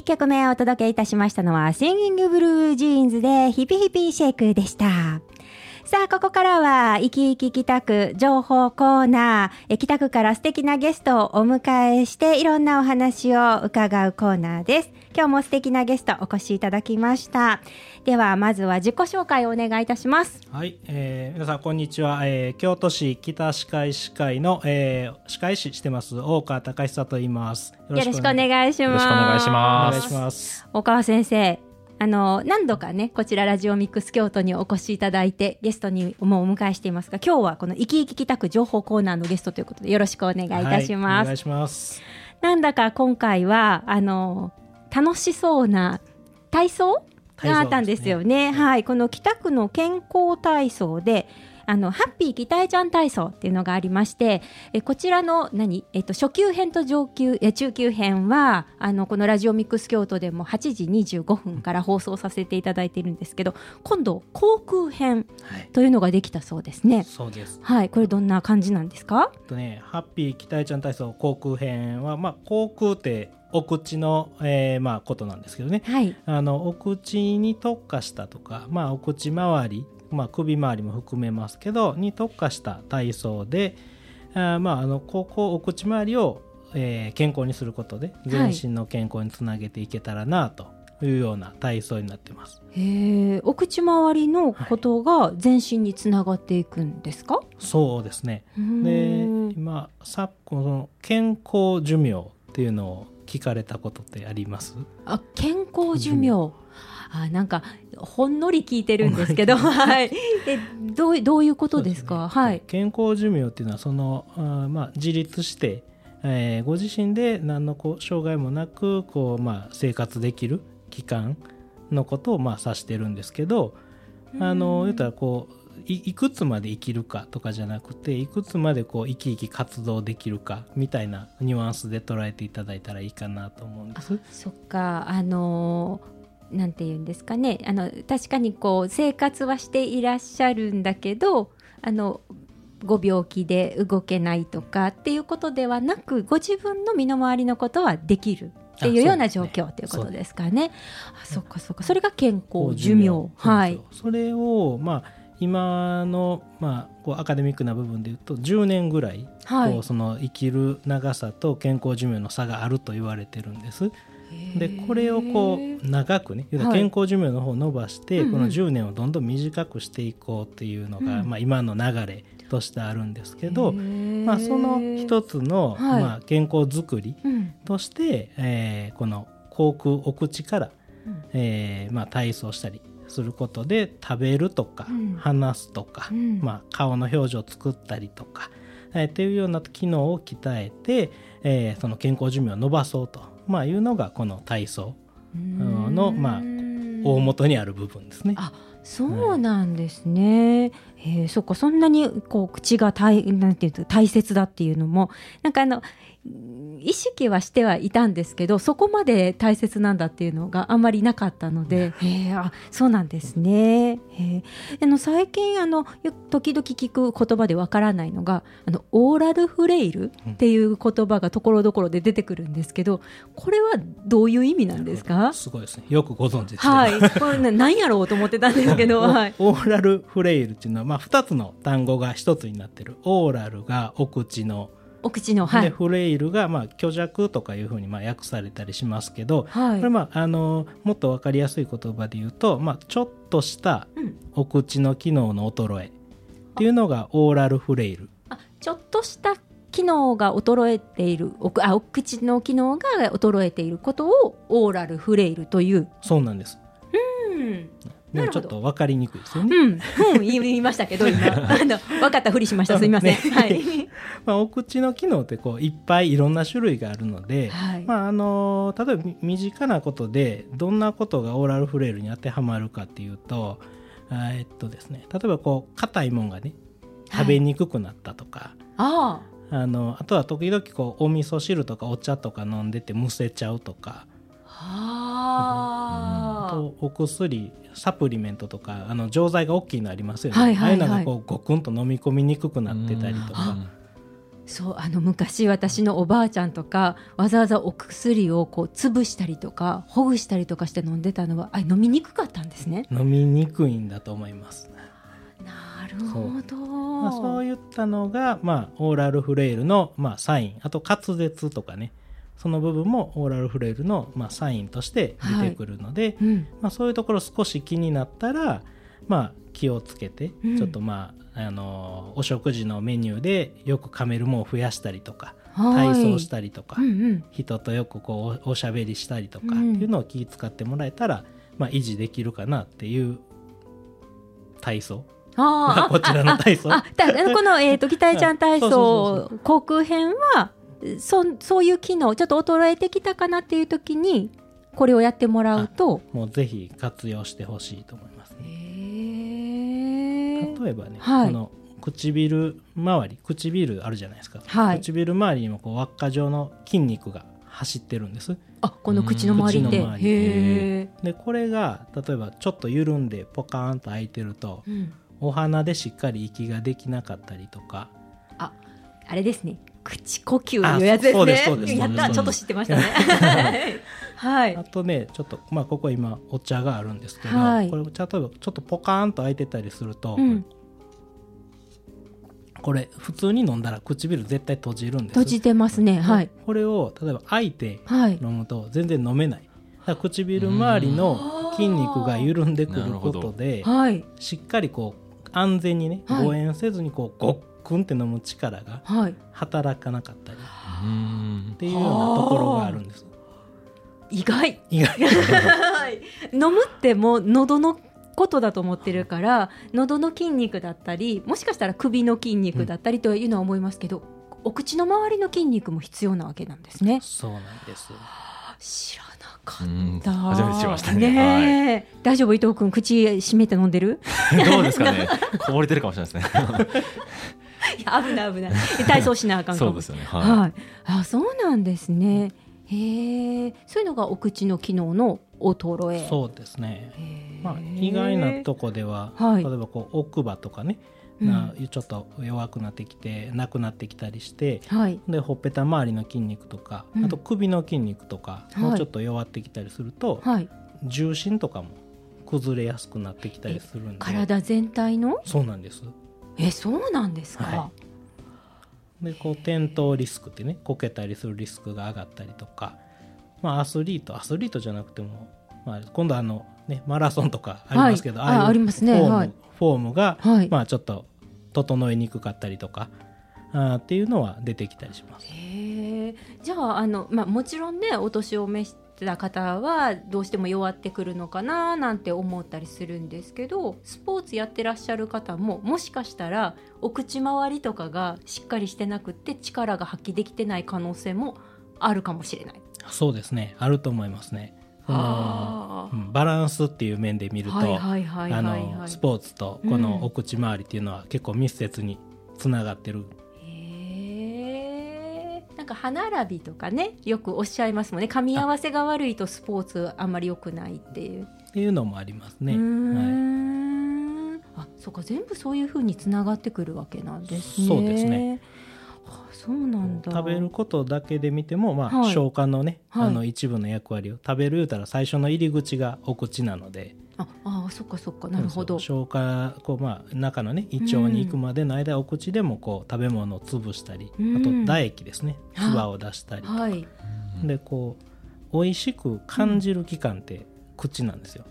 1曲目をお届けいたしましたのは、シンギングブルージーンズでヒピヒピシェイクでした。さあ、ここからは、生き生き北区情報コーナー。え北区から素敵なゲストをお迎えして、いろんなお話を伺うコーナーです。今日も素敵なゲストお越しいただきました。では、まずは自己紹介をお願いいたします。はい、えー皆さんこんにちは、えー京都市北歯科医師会の、えー歯科医師してます大川隆久と言いますよよろしくお願いします。よろしくお願いしおます願いします岡川先生あの何度かねこちらラジオミックス京都にお越しいただいてゲストにもうお迎えしていますが今日はこの「生き生き北区情報コーナー」のゲストということでよろしくお願いいたします。はいお願いしますなんだか今回はあの楽しそうな体操？があったんですよね。はい、この北区の健康体操で。あのハッピー北江ちゃん体操っていうのがありましてえこちらの何、えっと、初級編と上級え中級編はあのこのラジオミックス京都でも8時25分から放送させていただいているんですけど今度航空編はい。というのができたそうですね。そうです。はい、これどんな感じなんですか？えっとねハッピー北江ちゃん体操航空編はまあ航空ってお口の、えーまあことなんですけどね。はい、あのお口に特化したとか、まあ、お口周り、まあ、首周りも含めますけどに特化した体操であーまああのここお口周りを、えー健康にすることで全身の健康につなげていけたらなというような体操になってます。へえ、お口周りのことが全身につながっていくんですか？そうですね。で今昨今その健康寿命っていうのを聞かれたことってあります？あ、健康寿命。あ、なんかほんのり聞いてるんですけど、はい。え、どうどういうことですか？ねはい。健康寿命っていうのはそのあーまあ、自立して、えーご自身で何のこう障害もなくこう、まあ、生活できる期間のことをまあ指してるんですけどあの言ったらこういいくつまで生きるかとかじゃなくていくつまでこう生き生き活動できるかみたいなニュアンスで捉えていただいたらいいかなと思うんです。そっか、あのーなんて言うんですかね。あの確かにこう生活はしていらっしゃるんだけど、あのご病気で動けないとかっていうことではなく、ご自分の身の回りのことはできるっていうような状況ということですかね。あ、そっかそっか。それが健康寿命。はい。それをまあ今の、まあ、こうアカデミックな部分で言うと10年ぐらい、はいこうその生きる長さと健康寿命の差があると言われてるんです。でこれをこう長くね健康寿命の方を伸ばして、この10年をどんどん短くしていこうっていうのが、うん。まあ、今の流れとしてあるんですけど、まあ、その一つの、はい。まあ、健康づくりうん。として、えーこの口腔お口からうん。えーまあ、体操したりすることで食べるとか、うん。話すとか、うん。まあ、顔の表情を作ったりとか、えーっていうような機能を鍛えて、えーその健康寿命を伸ばそうと、まあ、いうのがこの体操のまあ大元にある部分ですね。あそうなんですね。えーそっかそんなにこう口が大なんていうと大切だっていうのもなんかあのうん意識はしてはいたんですけどそこまで大切なんだっていうのがあんまりなかったので、へーあそうなんですね。へーあの最近あのよ時々聞く言葉でわからないのがあのオーラルフレイルっていう言葉がところどころで出てくるんですけどこれはどういう意味なんですか？すごいですね。よくご存知ですね。はい、これね何やろうと思ってたんですけど、はい。オーラルフレイルっていうのは、まあ、2つの単語が1つになってるオーラルがお口のお口の、はい。でフレイルがまあ虚弱とかいうふうにまあ訳されたりしますけど、はいこれまああのもっと分かりやすい言葉で言うと、まあ、ちょっとしたうんお口の機能の衰えっていうのがオーラルフレイル。あちょっとした機能が衰えているおあお口の機能が衰えていることをオーラルフレイルという。そうなんです。うんでもちょっと分かりにくいですよね。うん、うん、言いましたけど今。あの分かったふりしました。すみません、ね。はい、まあ、お口の機能ってこういっぱいいろんな種類があるので、はい。まああの例えばみ身近なことでどんなことがオーラルフレイルに当てはまるかっていうとあえっとですね。例えばこう硬いもんがね食べにくくなったとか、ああのあとは時々こうお味噌汁とかお茶とか飲んでてむせちゃうとか。ああとお薬サプリメントとかあの錠剤が大きいのありますよね、はいはいはい。ああいうのがこうゴクンと飲み込みにくくなってたりとか、そうあの昔私のおばあちゃんとかわざわざお薬をこう潰したりとかほぐしたりとかして飲んでたのはあ飲みにくかったんですね。飲みにくいんだと思います。なるほど。まあ、そういったのが、まあ、オーラルフレイルの、まあ、サイン。あと滑舌とかねその部分もオーラルフレイルの、まあ、サインとして出てくるので、うん。まあ、そういうところ少し気になったら、まあ、気をつけて、うん。ちょっとまああのお食事のメニューでよく噛めるものを増やしたりとかはい。体操したりとか、うんうん。人とよくこうおおしゃべりしたりとかってうんいうのを気遣ってもらえたら、まあ、維持できるかなっていう体操。あ こちらの体操。あだこの、えー、と期待ちゃん体操航空編はそそういう機能ちょっと衰えてきたかなっていう時にこれをやってもらうともうぜひ活用してほしいと思いますね。例えばね、はい。この唇周り唇あるじゃないですか、はい。唇周りにもこう輪っか状の筋肉が走ってるんです。あこの口の周りって口の周りへえ、でこれが例えばちょっと緩んでポカーンと開いてるとうん、お鼻でしっかり息ができなかったりとか。ああれですね口呼吸いうやつですね。あそうですそうです。やったちょっと知ってましたね。はい。あとねちょっとまあここ今お茶があるんですけど、はい。これ例えばちょっとポカーンと開いてたりすると、うん。これ普通に飲んだら唇絶対閉じるんです。閉じてますね。はい。これを例えば開いてはい。飲むと全然飲めない。だから唇周りの筋肉が緩んでくることではいしっかりこう安全にねはい。誤嚥せずにこうごっくんって飲む力がはい。働かなかったりうん。っていうようなところがあるんです。意外。意外。はい。飲むってもう喉のことだと思ってるから喉の筋肉だったりもしかしたら首の筋肉だったりというのは思いますけど、お口の周りの筋肉も必要なわけなんですね。そうなんです。知らなかうん。った初めて知りましたね。ねえ。大丈夫？伊藤君口閉めて飲んでる？は いどうですかね。こぼれてるかもしれないですね。いや 危ない危ない。体操しなあかんかも。そうですよね。ははい、あそうなんですね。へえそういうのがお口の機能の衰え。そうですね。まあ、意外なとこでは、はい。例えばこう奥歯とかね、なちょっと弱くなってきてなくなってきたりしてはい。でほっぺた周りの筋肉とか、うん。あと首の筋肉とか、はい。もうちょっと弱ってきたりすると、はい。重心とかも崩れやすくなってきたりするんで。体全体の？そうなんですえそうなんですか、はでこう転倒リスクってねこけたりするリスクが上がったりとか、まあ、アスリートアスリートじゃなくても、まあ、今度あの、ね、マラソンとかありますけど、はい。ああありますね。フォーム,、はい。フォームが、はい。まあ、ちょっと整えにくかったりとかあーっていうのは出てきたりします。じゃああの、まあ、もちろんねお年を召した方はどうしても弱ってくるのかななんて思ったりするんですけどスポーツやってらっしゃる方ももしかしたらお口周りとかがしっかりしてなくって力が発揮できてない可能性もあるかもしれない。そうですねあると思いますね。あーうんバランスっていう面で見ると、スポーツとこのお口周りっていうのは結構密接につながってるか歯並びとかねよくおっしゃいますもんね噛み合わせが悪いとスポーツあんまり良くないっていう。っていうのもありますね。はいんあそうか全部そういうふうにつながってくるわけなんですね。そうですね。あそうなんだ。食べることだけで見ても、まあはい消化のね、はいあの一部の役割を食べる言うたら最初の入り口がお口なのでああそっかそっか。なるほど。消化こう、まあ、中のね胃腸に行くまでの間、お口でもこう食べ物を潰したり、うん。あと唾液ですね。はい唾を出したりとか、はい。でこう美味しく感じる器官って口なんですよ。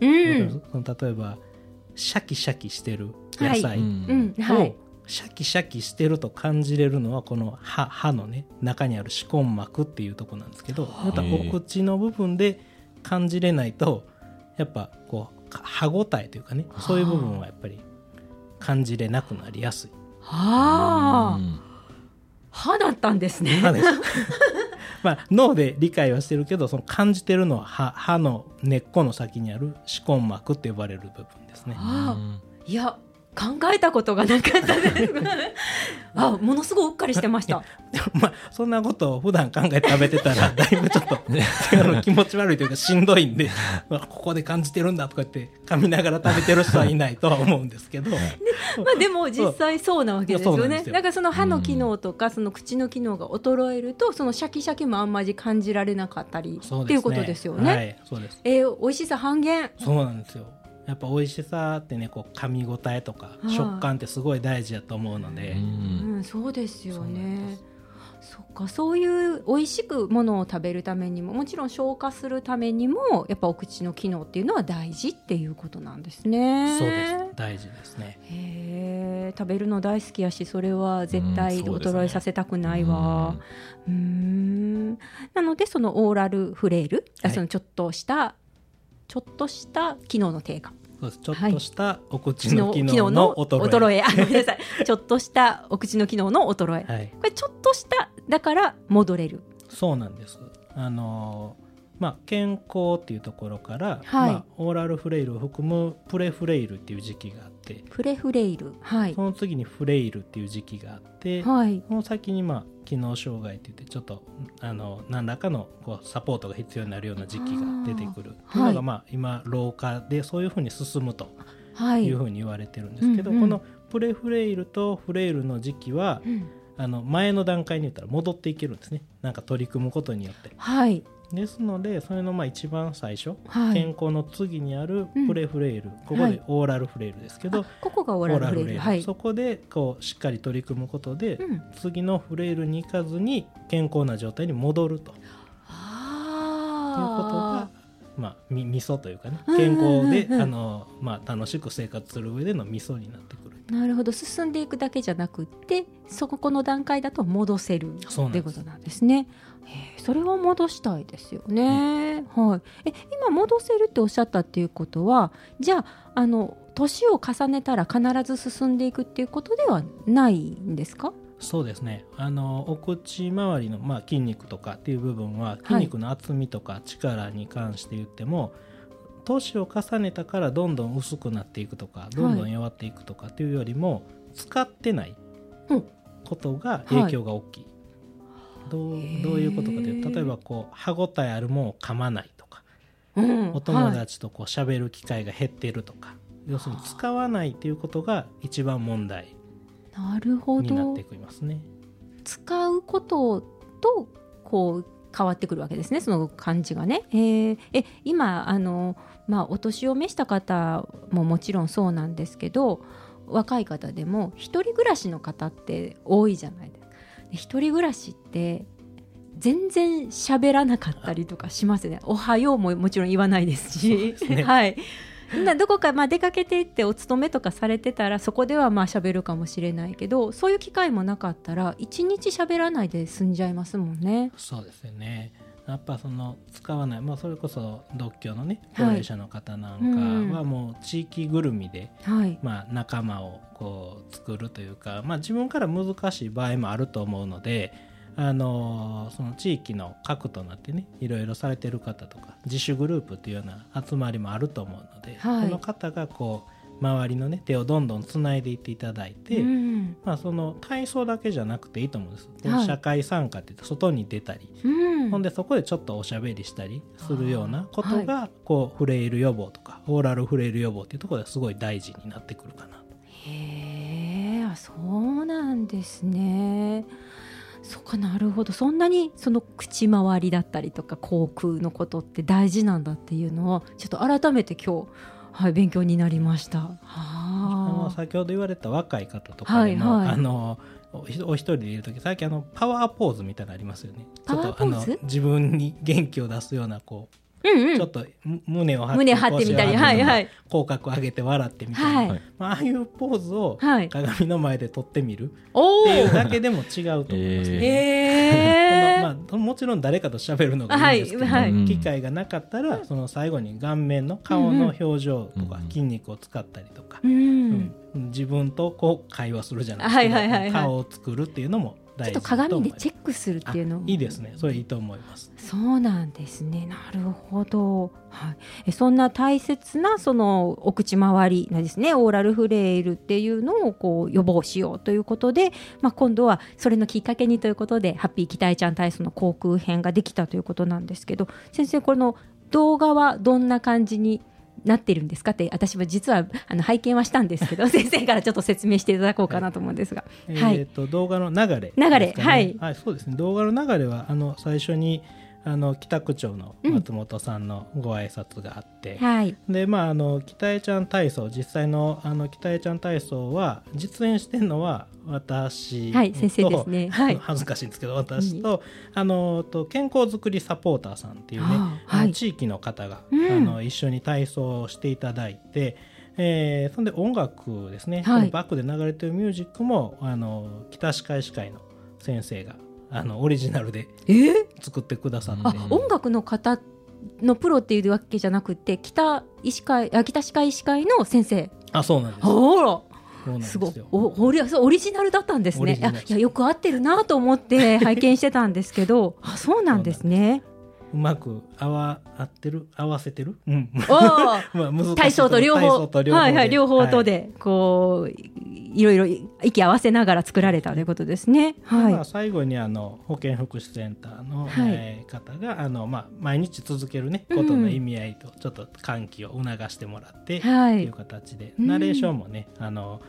うん。例えばシャキシャキしてる野菜、うん。はい。をシャキシャキしてると感じれるのはこの歯歯のね中にある歯根膜っていうところなんですけどまたお口の部分で感じれないとやっぱこうか歯ごたえというかねそういう部分はやっぱり感じれなくなりやすい。はあ。うん。歯だったんですね。歯です。まあ脳で理解はしてるけどその感じてるのは歯歯の根っこの先にある歯根膜って呼ばれる部分ですね。あ。あいや考えたことがなかったです。あものすごいうっかりしてました。まあそんなことを普段考えて食べてたら だいぶちょっと気持ち悪いというかしんどいんでまあここで感じてるんだとか言って噛みながら食べてる人はいないとは思うんですけど。まあでも実際そうなわけですよね。なんからその歯の機能とかその口の機能が衰えるとそのシャキシャキもあんまり感じられなかったりそうっていうことですよね、はいそうです。えー美味しさ半減。そうなんですよやっぱ美味しさってねこう噛み応えとかはい。食感ってすごい大事だと思うので、うん、そうですよね。そっかそういう美味しくものを食べるためにももちろん消化するためにもやっぱお口の機能っていうのは大事っていうことなんですね。そうです。大事ですね。へえ食べるの大好きやしそれは絶対衰えさせたくないわ。うーん。なのでそのオーラルフレイル、あはい。そのちょっとしたちょっとした機能の低下。ちょっとしたお口の機能の衰え。あごめんなさい。ちょっとしたお口の機能の衰え、はい、これちょっとしただから戻れる。そうなんです。あのーまあ、健康っていうところから、はい。まあ、オーラルフレイルを含むプレフレイルっていう時期があってプレフレイル。はい。その次にフレイルっていう時期があって、はい。その先に、まあ、機能障害って言ってちょっとあの何らかのこうサポートが必要になるような時期が出てくる。というのが、はい。まあ、今老化でそういうふうに進むとはい。いうふうに言われてるんですけど、うんうん。このプレフレイルとフレイルの時期はうん。あの前の段階に言ったら戻っていけるんですね。なんか取り組むことによって。はいですのでそれのまあ一番最初、はい。健康の次にあるうん。プレフレイル、ここはい。でオーラルフレイルですけど、あここがオーラルフレイル。はい。そこでこうしっかり取り組むことで、うん。次のフレイルに行かずに健康な状態に戻ると。いうことあが、まあ、み味噌というかねうん健康で、楽しく生活する上での味噌になってくるーなるほど。進んでいくだけじゃなくってそこの段階だと戻せるそうなんですってことなんですねそれは戻したいですよね、はい。え今戻せるっておっしゃったっていうことはじゃああの年を重ねたら必ず進んでいくっていうことではないんですか？そうですね。あのお口周りの、まあ、筋肉とかっていう部分は筋肉の厚みとか力に関して言っても、年を重ねたからどんどん薄くなっていくとかどんどん弱っていくとかっていうよりも、使ってないうん。ことが影響が大きい、どうどういうことかというと例えばこう歯ごたえあるものを噛まないとかうんお友はい達とこう喋る機会が減っているとか、要するに使わないっていうことが一番問題になってきますね。使うこととこう変わってくるわけですねその感じがね。えーえ今あの、まあ、お年を召した方ももちろんそうなんですけど若い方でも一人暮らしの方って多いじゃないですか。で一人暮らしって全然喋らなかったりとかしますよね。おはようももちろん言わないですし。すね はい。などこかまあ出かけていってお勤めとかされてたらそこではまあ喋るかもしれないけどそういう機会もなかったら一日喋らないで済んじゃいますもんね。そうですよねやっぱその使わない、まあ、それこそ独居のねはい。高齢者の方なんかはもう地域ぐるみで、はい。まあ、仲間をこう作るというか、まあ、自分から難しい場合もあると思うので、あのその地域の核となってねいろいろされてる方とか自主グループというような集まりもあると思うので、はい。その方がこう周りのね手をどんどんつないでいっていただいて、うん。まあ、その体操だけじゃなくていいと思うんです、はい社会参加って言って外に出たり、うん。ほんでそこでちょっとおしゃべりしたりするようなことが、こうフレイル予防とかオーラルフレイル予防っていうところですごい大事になってくるかなと。へえ、あそうなんですね。そっかなるほどそんなにその口周りだったりとか口腔のことって大事なんだっていうのをちょっと改めて今日、はい、勉強になりました。あのはあ。先ほど言われた若い方とかでも、はいはい。あのお一人でいる時最近あのパワーポーズみたいなのありますよね。ちょっとパワーポーズ？あの自分に元気を出すようなこう、うんうん。ちょっとむ胸を張って胸張ってみたり。腰を上げるはいはい。口角上げて笑ってみたいな、はい、はいまあ、ああいうポーズをはい。鏡の前で撮ってみる。おっていうおだけでも違うと思いますね。へえそのまあ、もちろん誰かと喋るのがいいんですけど、はいはい。機会がなかったらその最後に顔面の顔の表情とか筋肉を使ったりとか、ううん。ん自分とこう会話するじゃないですか、はいはいはいはい。顔を作るっていうのも大ちょっと鏡でチェックするっていうのいいですねそれいいと思いますそうなんですね。なるほど。はい。えそんな大切なそのお口周りのですね、オーラルフレイルっていうのをこう予防しようということで、まあ今度はそれのきっかけにということで、ハッピー期待ちゃん体操の航空編ができたということなんですけど、先生この動画はどんな感じになってるんですかって私は実はあの拝見はしたんですけど 先生からちょっと説明していただこうかなと思うんですが、はいえー、と動画の流れ、流れですかね。はいそうですね。動画の流れはあの最初にあの北区長の松本さんのご挨拶があって、はい。でまああの北江ちゃん体操実際のあの北江ちゃん体操は実演してるのは私と、はい先生ですね。はい。恥ずかしいんですけど私と、あのと健康づくりサポーターさんっていうね、あの地域の方が、うん。あの一緒に体操をしていただいて、えーそんで音楽ですね、はい。バックで流れてるミュージックもあの北歯科医師会の先生があのオリジナルでえ？ー作ってくださって、あ音楽の方のプロっていうわけじゃなくて北医師会あ北歯科医師会の先生。あそうなんです。あら。すすごい。オリそうオリジナルだったんですね。いやよく合ってるなと思って拝見してたんですけど。あそうなんですねうまく合わ合ってる？合わせてる、うん。まあ体操と両体方はいはい両方とはい。で、こういろいろ息合わせながら作られたということですね。はい、まあ、最後にあの保健福祉センターの、はい。えー方があの、まあ、毎日続ける、ね、うん。ことの意味合いとちょっと喚起を促してもらって、はい。っていう形で。うんナレーションもね、あの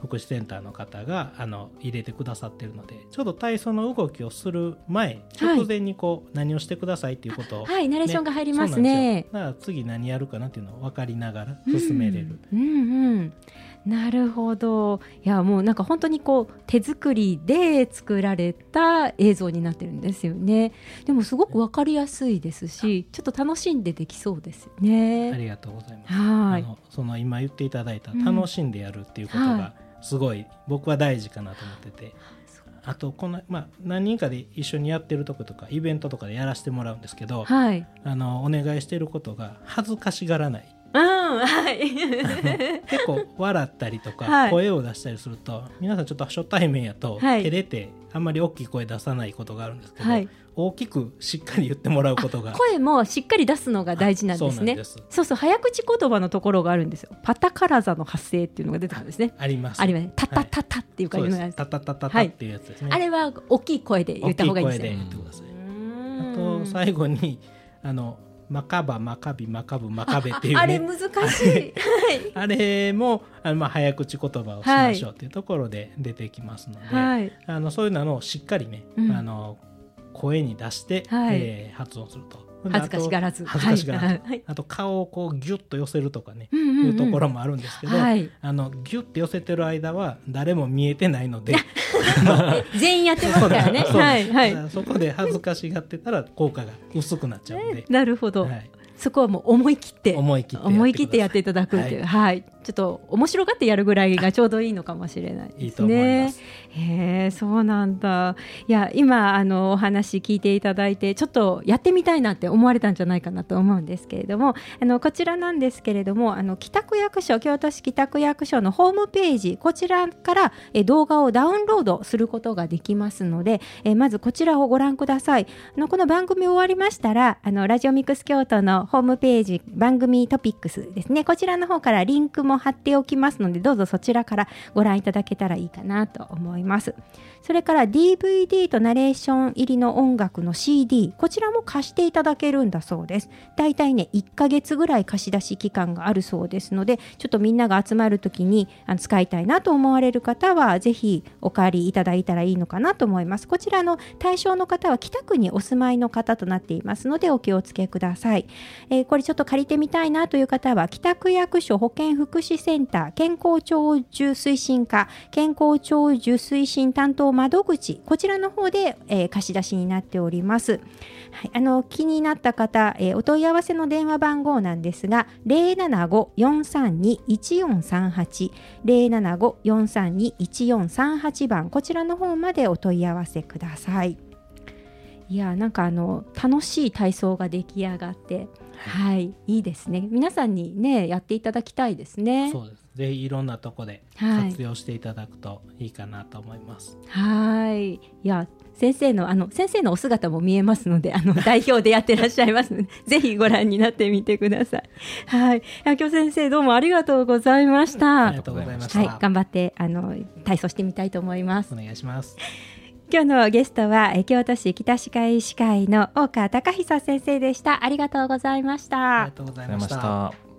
福祉センターの方があの入れてくださってるのでちょっと体操の動きをする前はい。直前にこう、何をしてくださいっていうことを、はい。ナレーションが入りますね。だから次何やるかなっていうのを分かりながら進めれる、うんうん。うんなるほど。いやもうなんか本当にこう手作りで作られた映像になってるんですよね。でもすごくわかりやすいですしちょっと楽しんでできそうですよあねりがとうございます。はい。あのその今言っていただいたうん楽しんでやるっていうことはがすごい僕は大事かなと思ってて、あとこの、まあ、何人かで一緒にやってるとことかイベントとかでやらせてもらうんですけど、はい。あのお願いしてることが恥ずかしがらない。うんはい。結構笑ったりとか、はい。声を出したりすると皆さんちょっと初対面やとはい。照れてあんまり大きい声出さないことがあるんですけど、はい。大きくしっかり言ってもらうことが声もしっかり出すのが大事なんですね。そうそうそう早口言葉のところがあるんですよ。パタカラザの発声っていうのが出てくるんですね。あります。あります。ねタタタタっていう感じのやつ、そうです。タタタタタっていうやつですね、あれは大きい声で言った方がいいですねあと最後にあのマカバマカビマカブマカベっていうねあれ難しい。はい。あれもあのまあ早口言葉をしましょうっていうところで出てきますので、はい。あのそういうのをしっかりね、うんあの声に出して、はい。えー発音すると。恥ずかしがらず。恥ずかしがらず、はい。はい。あと顔をこうギュッと寄せるとかね、うんうんうん。いうところもあるんですけど、はい。あのギュッて寄せてる間は誰も見えてないので全員やってますからね。はいはい。そこで恥ずかしがってたら効果が薄くなっちゃうんで、なるほど。はい、そこはもう思い切って。思い切って思い切ってやっていたただくっていう、はい、ちょっと面白がってやるぐらいがちょうどいいのかもしれないですね。いいと思います。へえ、そうなんだ。いや、今あのお話聞いていただいて、ちょっとやってみたいなって思われたんじゃないかなと思うんですけれども、あのこちらなんですけれども、あの北区役所京都市北区役所のホームページこちらからえ動画をダウンロードすることができますので、えまずこちらをご覧ください。あのこの番組終わりましたら、あのラジオミックス京都のホームページ番組トピックスですね。こちらの方からリンクも貼っておきますので、どうぞそちらからご覧いただけたらいいかなと思います。それから DVD とナレーション入りの音楽の CD、こちらも貸していただけるんだそうです。だいたいね、1ヶ月ぐらい貸し出し期間があるそうですので、ちょっとみんなが集まるときにあの使いたいなと思われる方は、ぜひお借りいただいたらいいのかなと思います。こちらの対象の方は北区にお住まいの方となっていますので、お気をつけください。えーこれちょっと借りてみたいなという方は、北区役所保健福祉センター健康長寿推進課健康長寿推進担当窓口、こちらの方で、えー貸し出しになっております。はい、あの気になった方、えーお問い合わせの電話番号なんですが、075-432-1438、075-432-1438番、こちらの方までお問い合わせください。いやなんかあの楽しい体操が出来上がって、はい、いいですね。皆さんにねやっていただきたいですね。そうですぜひいろんなとこではい活用していただくといいかなと思います。はい。いや、先生の、あの、先生のお姿も見えますので、あの、代表でやってらっしゃいますので、ぜひご覧になってみてください。はい。今日先生、どうもありがとうございました。はありがとうございました。い。頑張って、あの、体操してみたいと思いますお。願いします。今日のゲストは、え京都市北歯科医師会の大川隆久先生でした。ありがとうございましたありが。とうございまし。た。